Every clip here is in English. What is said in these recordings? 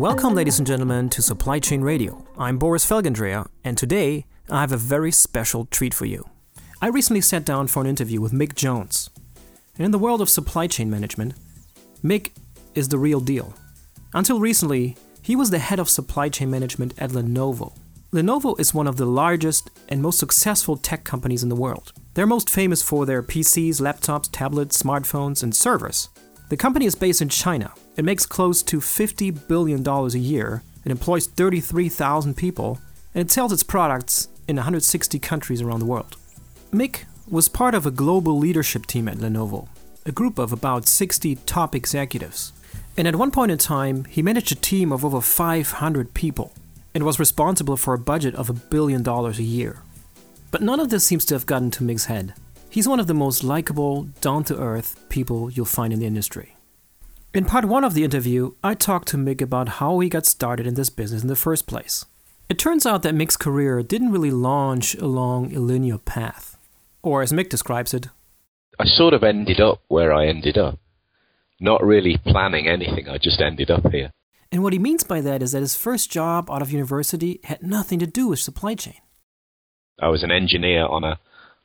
Welcome, ladies and gentlemen, to Supply Chain Radio. I'm Boris Felgendreher, and today I have a very special treat for you. I recently sat down for an interview with Mick Jones. And in the world of supply chain management, Mick is the real deal. Until recently, he was the head of supply chain management at Lenovo. Lenovo is one of the largest and most successful tech companies in the world. They're most famous for their PCs, laptops, tablets, smartphones, and servers. The company is based in China. It makes close to $50 billion a year, it employs 33,000 people, and it sells its products in 160 countries around the world. Mick was part of a global leadership team at Lenovo, a group of about 60 top executives. And at one point in time, he managed a team of over 500 people and was responsible for a budget of a billion dollars a year. But none of this seems to have gotten to Mick's head. He's one of the most likable, down to earth people you'll find in the industry. In part one of the interview, I talked to Mick about how he got started in this business in the first place. It turns out that Mick's career didn't really launch along a linear path. Or, as Mick describes it, I sort of ended up where I ended up. Not really planning anything, I just ended up here. And what he means by that is that his first job out of university had nothing to do with supply chain. I was an engineer on a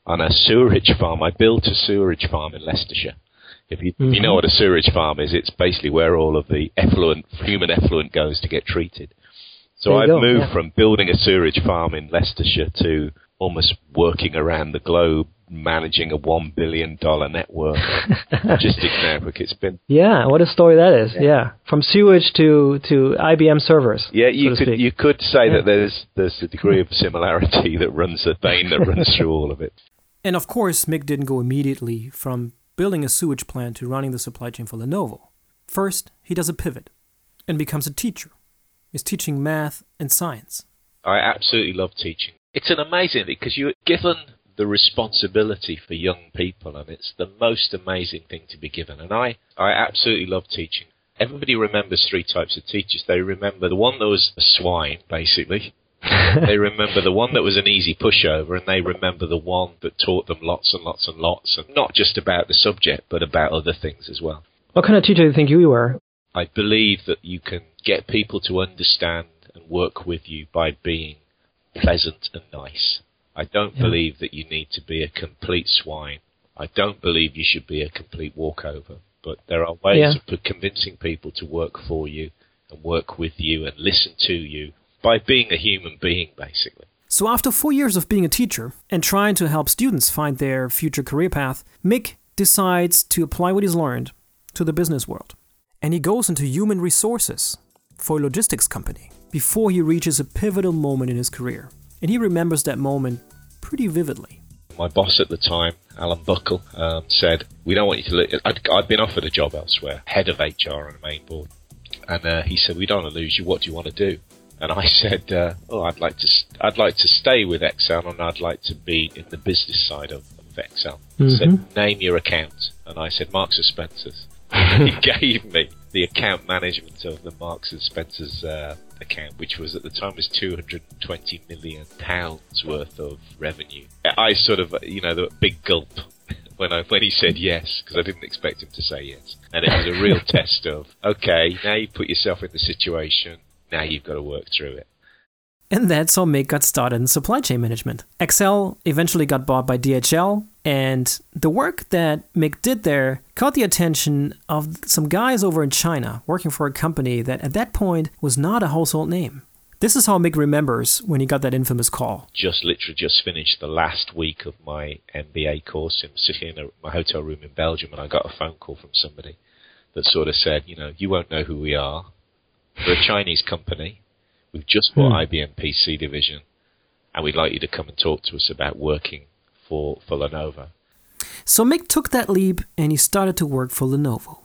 on a sewerage farm. I built a sewerage farm in Leicestershire. If you, mm-hmm. if you know what a sewerage farm is, it's basically where all of the effluent, human effluent goes to get treated. So I've moved yeah. from building a sewerage farm in Leicestershire to almost working around the globe managing a one billion dollar network logistics network. It's been yeah, what a story that is. Yeah, yeah. from sewage to to IBM servers. Yeah, you so could you could say yeah. that there's there's a degree of similarity that runs a vein that runs through all of it. And of course, Mick didn't go immediately from building a sewage plant to running the supply chain for Lenovo. First, he does a pivot and becomes a teacher. He's teaching math and science. I absolutely love teaching. It's an amazing thing because you're given the responsibility for young people, and it's the most amazing thing to be given. And I, I absolutely love teaching. Everybody remembers three types of teachers. They remember the one that was a swine, basically. they remember the one that was an easy pushover, and they remember the one that taught them lots and lots and lots, and not just about the subject, but about other things as well. What kind of teacher do you think you were? I believe that you can get people to understand and work with you by being pleasant and nice. I don't yeah. believe that you need to be a complete swine. I don't believe you should be a complete walkover. But there are ways yeah. of convincing people to work for you and work with you and listen to you by being a human being, basically. So, after four years of being a teacher and trying to help students find their future career path, Mick decides to apply what he's learned to the business world. And he goes into human resources for a logistics company before he reaches a pivotal moment in his career. And he remembers that moment pretty vividly. My boss at the time, Alan Buckle, um, said, We don't want you to. Lo-. I'd, I'd been offered a job elsewhere, head of HR on a main board. And uh, he said, We don't want to lose you. What do you want to do? And I said, uh, "Oh, I'd like to. St- I'd like to stay with Exel, and I'd like to be in the business side of, of Exel." He mm-hmm. said, "Name your account," and I said, "Marks and Spencers." he gave me the account management of the Marks and Spencers uh, account, which was at the time was 220 million pounds worth of revenue. I sort of, you know, the big gulp when I when he said yes because I didn't expect him to say yes, and it was a real test of okay, now you put yourself in the situation, now you've got to work through it. And that's how Mick got started in supply chain management. Exel eventually got bought by DHL, and the work that Mick did there caught the attention of some guys over in China working for a company that at that point was not a household name. This is how Mick remembers when he got that infamous call. Just literally just finished the last week of my MBA course and sitting in a, my hotel room in Belgium, and I got a phone call from somebody that sort of said, you know, you won't know who we are. We're a Chinese company We've just bought hmm. IBM PC division, and we'd like you to come and talk to us about working for, for Lenovo. So Mick took that leap and he started to work for Lenovo.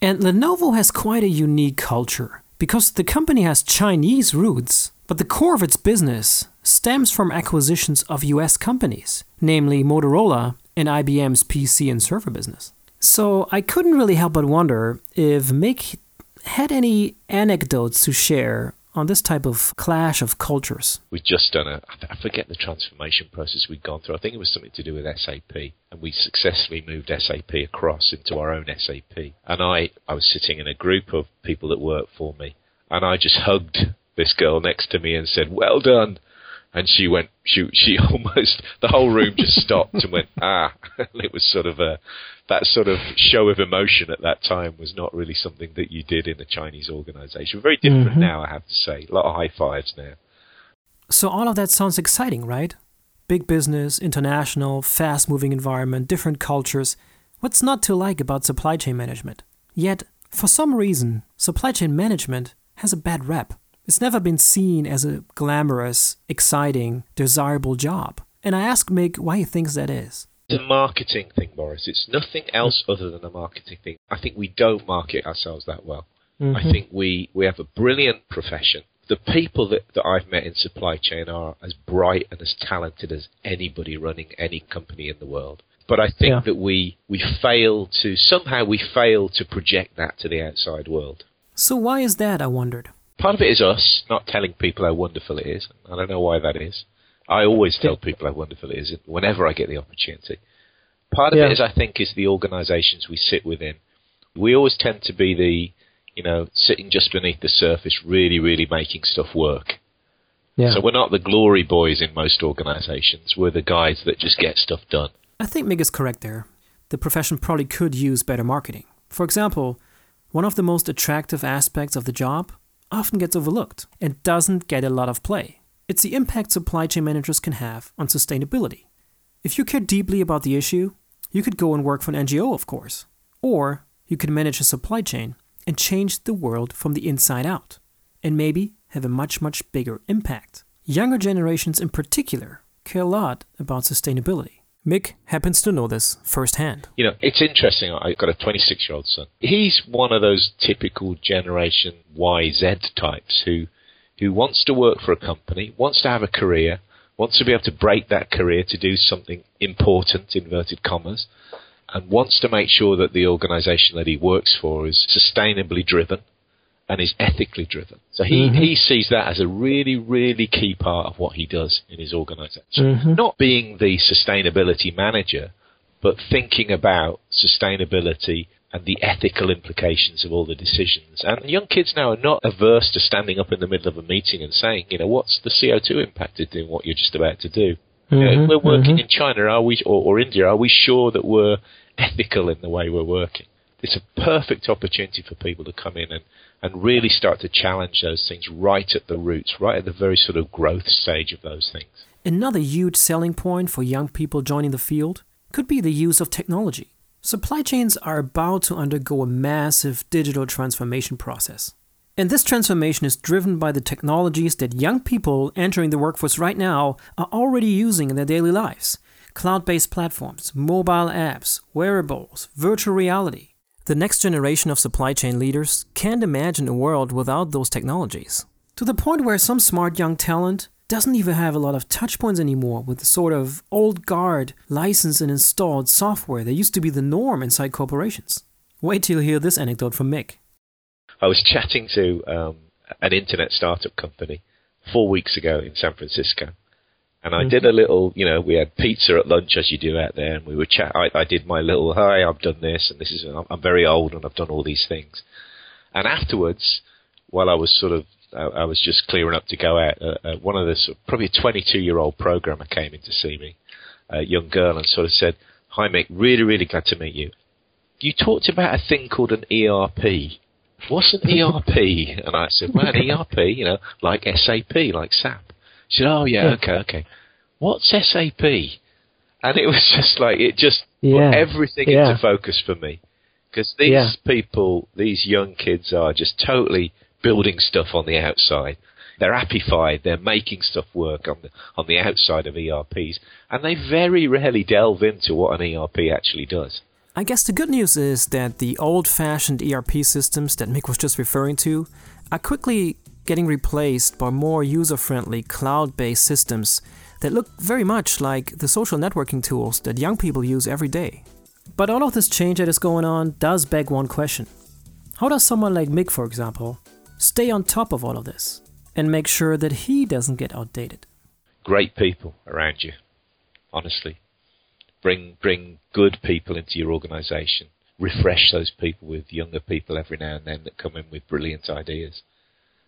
And Lenovo has quite a unique culture because the company has Chinese roots, but the core of its business stems from acquisitions of US companies, namely Motorola and IBM's PC and server business. So I couldn't really help but wonder if Mick had any anecdotes to share on this type of clash of cultures? We've just done a, I forget the transformation process we'd gone through. I think it was something to do with SAP. And we successfully moved SAP across into our own SAP. And I, I was sitting in a group of people that work for me. and I just hugged this girl next to me and said, "Well done." And she went, she, she almost, the whole room just stopped and went, ah. it was sort of a, that sort of show of emotion at that time was not really something that you did in a Chinese organization. Very different mm-hmm. now, I have to say. A lot of high fives now. So all of that sounds exciting, right? Big business, international, fast moving environment, different cultures. What's not to like about supply chain management? Yet, for some reason, supply chain management has a bad rep. It's never been seen as a glamorous, exciting, desirable job. And I ask Mick why he thinks that is. It's a marketing thing, Boris. It's nothing else other than a marketing thing. I think we don't market ourselves that well. Mm-hmm. I think we, we have a brilliant profession. The people that, that I've met in supply chain are as bright and as talented as anybody running any company in the world. But I think yeah. that we, we fail to, somehow we fail to project that to the outside world. So why is that, I wondered? Part of it is us not telling people how wonderful it is. I don't know why that is. I always tell people how wonderful it is whenever I get the opportunity. Part of yeah. it is, I think, is the organisations we sit within. We always tend to be the, you know, sitting just beneath the surface, really, really making stuff work. Yeah. So we're not the glory boys in most organisations. We're the guys that just get stuff done. I think Mick is correct there. The profession probably could use better marketing. For example, one of the most attractive aspects of the job often gets overlooked and doesn't get a lot of play. It's the impact supply chain managers can have on sustainability. If you care deeply about the issue, you could go and work for an NGO, of course. Or you could manage a supply chain and change the world from the inside out, and maybe have a much, much bigger impact. Younger generations in particular care a lot about sustainability. Mick happens to know this firsthand. You know, it's interesting. I've got a 26 year old son. He's one of those typical Generation YZ types who, who wants to work for a company, wants to have a career, wants to be able to break that career to do something important, inverted commas, and wants to make sure that the organization that he works for is sustainably driven and is ethically driven. So he, mm-hmm. he sees that as a really, really key part of what he does in his organization. Mm-hmm. Not being the sustainability manager, but thinking about sustainability and the ethical implications of all the decisions. And young kids now are not averse to standing up in the middle of a meeting and saying, you know, what's the CO2 impact of doing what you're just about to do? Mm-hmm. You know, we're working mm-hmm. in China, are we, or, or India, are we sure that we're ethical in the way we're working? It's a perfect opportunity for people to come in and and really start to challenge those things right at the roots, right at the very sort of growth stage of those things. Another huge selling point for young people joining the field could be the use of technology. Supply chains are about to undergo a massive digital transformation process. And this transformation is driven by the technologies that young people entering the workforce right now are already using in their daily lives cloud based platforms, mobile apps, wearables, virtual reality. The next generation of supply chain leaders can't imagine a world without those technologies. To the point where some smart young talent doesn't even have a lot of touchpoints anymore with the sort of old guard licensed and installed software that used to be the norm inside corporations. Wait till you hear this anecdote from Mick. I was chatting to um, an internet startup company four weeks ago in San Francisco, and I mm-hmm. did a little, you know, we had pizza at lunch as you do out there, and we were chat. I, I did my little, hi, I've done this, and this is, I'm, very old, and I've done all these things. And afterwards, while I was sort of, I, I was just clearing up to go out, uh, uh, one of the sort of, probably a 22 year old programmer came in to see me, a young girl, and sort of said, "Hi, Mick, really, really glad to meet you. You talked about a thing called an ERP." What's an ERP? and I said, well, an ERP, you know, like SAP, like SAP. She said, "Oh yeah, yeah. okay, okay. What's SAP?" And it was just like it just yeah. put everything yeah. into focus for me because these yeah. people, these young kids, are just totally building stuff on the outside. They're appified. They're making stuff work on the on the outside of ERPs, and they very rarely delve into what an ERP actually does. I guess the good news is that the old-fashioned ERP systems that Mick was just referring to are quickly getting replaced by more user friendly cloud based systems that look very much like the social networking tools that young people use every day. But all of this change that is going on does beg one question How does someone like Mick, for example, stay on top of all of this and make sure that he doesn't get outdated? Great people around you, honestly. Bring, bring good people into your organization. Refresh those people with younger people every now and then that come in with brilliant ideas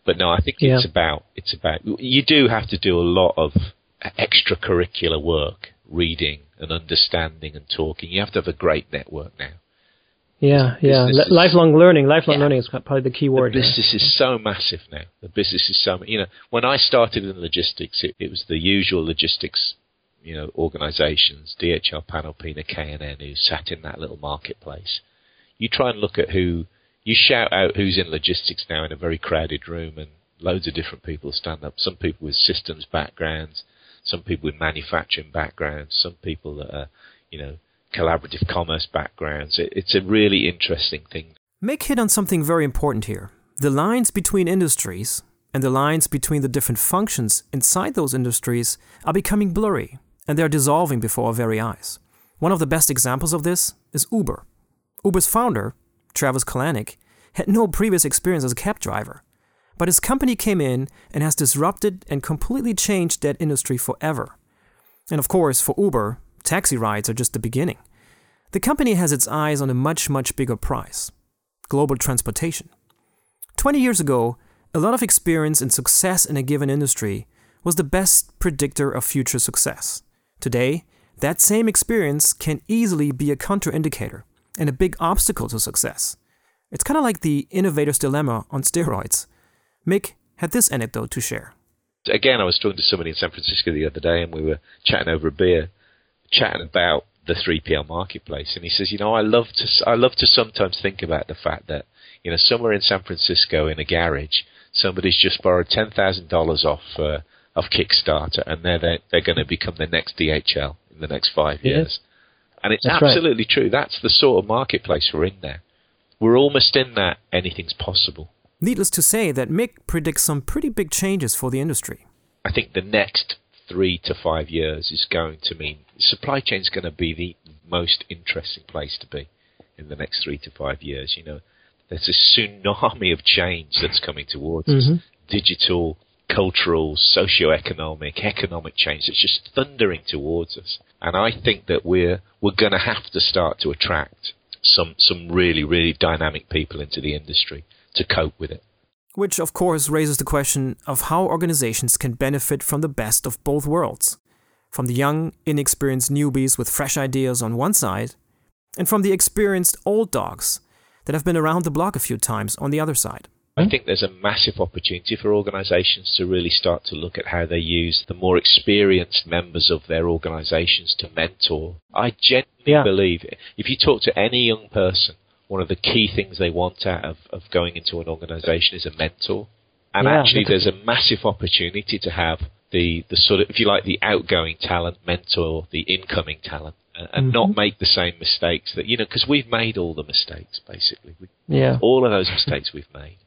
But no, I think Yeah. it's about it's about you do have to do a lot of extracurricular work, reading and understanding and talking. You have to have a great network now. Yeah, yeah. is- lifelong learning. Lifelong Yeah. learning is probably the key word. The business is so massive now. The business is so you know. When I started in logistics, it, it was the usual logistics, you know, organisations: DHL, Panalpina, K and N, who sat in that little marketplace. You try and look at who you shout out who's in logistics now in a very crowded room, and loads of different people stand up. Some people with systems backgrounds, some people with manufacturing backgrounds, some people that are, you know, collaborative commerce backgrounds. It, it's a really interesting thing. Mick hit on something very important here. The lines between industries and the lines between the different functions inside those industries are becoming blurry and they're dissolving before our very eyes. One of the best examples of this is Uber. Uber's founder, Travis Kalanick, had no previous experience as a cab driver, but his company came in and has disrupted and completely changed that industry forever. And of course, for Uber, taxi rides are just the beginning. The company has its eyes on a much, much bigger prize global transportation. 20 years ago, a lot of experience and success in a given industry was the best predictor of future success. Today, that same experience can easily be a counterindicator and a big obstacle to success. It's kind of like the innovator's dilemma on steroids. Mick had this anecdote to share. again, I was talking to somebody in San Francisco the other day, and we were chatting over a beer, chatting about the 3PL marketplace, and he says, you know, I love to, I love to sometimes think about the fact that, you know, somewhere in San Francisco in a garage, somebody's just borrowed ten thousand dollars off uh, off Kickstarter, and they're they're, they're going to become the next DHL in the next five Yeah. years, and it's That's right. absolutely true. That's the sort of marketplace we're in now. We're almost in that. Anything's possible. Needless to say that Mick predicts some pretty big changes for the industry. I think the next three to five years is going to mean supply chain is going to be the most interesting place to be in the next three to five years. You know, there's a tsunami of change that's coming towards us. Mhm. Digital, cultural, socio-economic, economic change that's just thundering towards us. And I think that we're we're going to have to start to attract some some really really dynamic people into the industry to cope with it. Which, of course, raises the question of how organizations can benefit from the best of both worlds. From the young, inexperienced newbies with fresh ideas on one side, and from the experienced old dogs that have been around the block a few times on the other side. Hmm? I think there's a massive opportunity for organisations to really start to look at how they use the more experienced members of their organisations to mentor. I genuinely Yeah. believe if you talk to any young person, one of the key things they want out of, of going into an organisation is a mentor. And Yeah, actually, there's a massive opportunity to have the, the sort of, if you like, the outgoing talent mentor the incoming talent and, and not mm-hmm. make the same mistakes that, you know, because we've made all the mistakes, basically. We, Yeah, all of those mistakes we've made.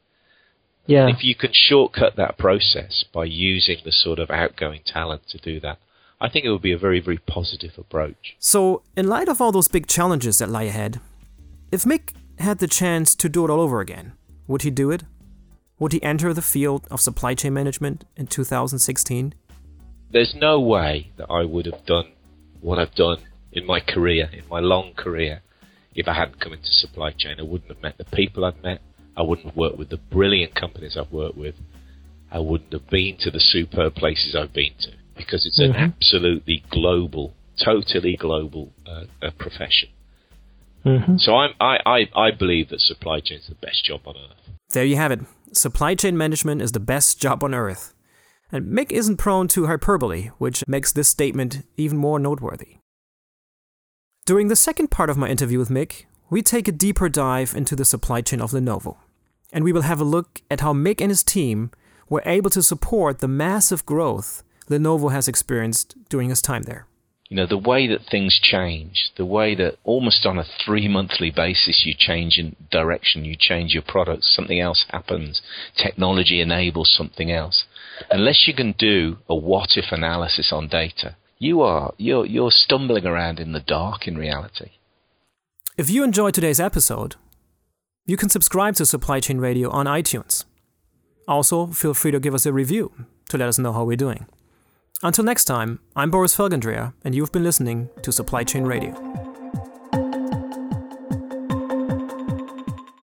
Yeah, If you can shortcut that process by using the sort of outgoing talent to do that, I think it would be a very, very positive approach. So, in light of all those big challenges that lie ahead, if Mick had the chance to do it all over again, would he do it? Would he enter the field of supply chain management in 2016? There's no way that I would have done what I've done in my career, in my long career, if I hadn't come into supply chain. I wouldn't have met the people I've met. I wouldn't have worked with the brilliant companies I've worked with. I wouldn't have been to the superb places I've been to because it's an Mhm. absolutely global, totally global uh, uh, profession. hmm So I'm, I, I, I believe that supply chain is the best job on earth. There you have it. Supply chain management is the best job on earth. And Mick isn't prone to hyperbole, which makes this statement even more noteworthy. During the second part of my interview with Mick, we take a deeper dive into the supply chain of Lenovo. And we will have a look at how Mick and his team were able to support the massive growth Lenovo has experienced during his time there. you know, the way that things change, the way that almost on a three monthly basis you change in direction, you change your products, something else happens, technology enables something else. Unless you can do a what if analysis on data, you are you're you're stumbling around in the dark in reality. If you enjoyed today's episode, you can subscribe to Supply Chain Radio on iTunes. Also, feel free to give us a review to let us know how we're doing. Until next time, I'm Boris Felgendreher, and you've been listening to Supply Chain Radio.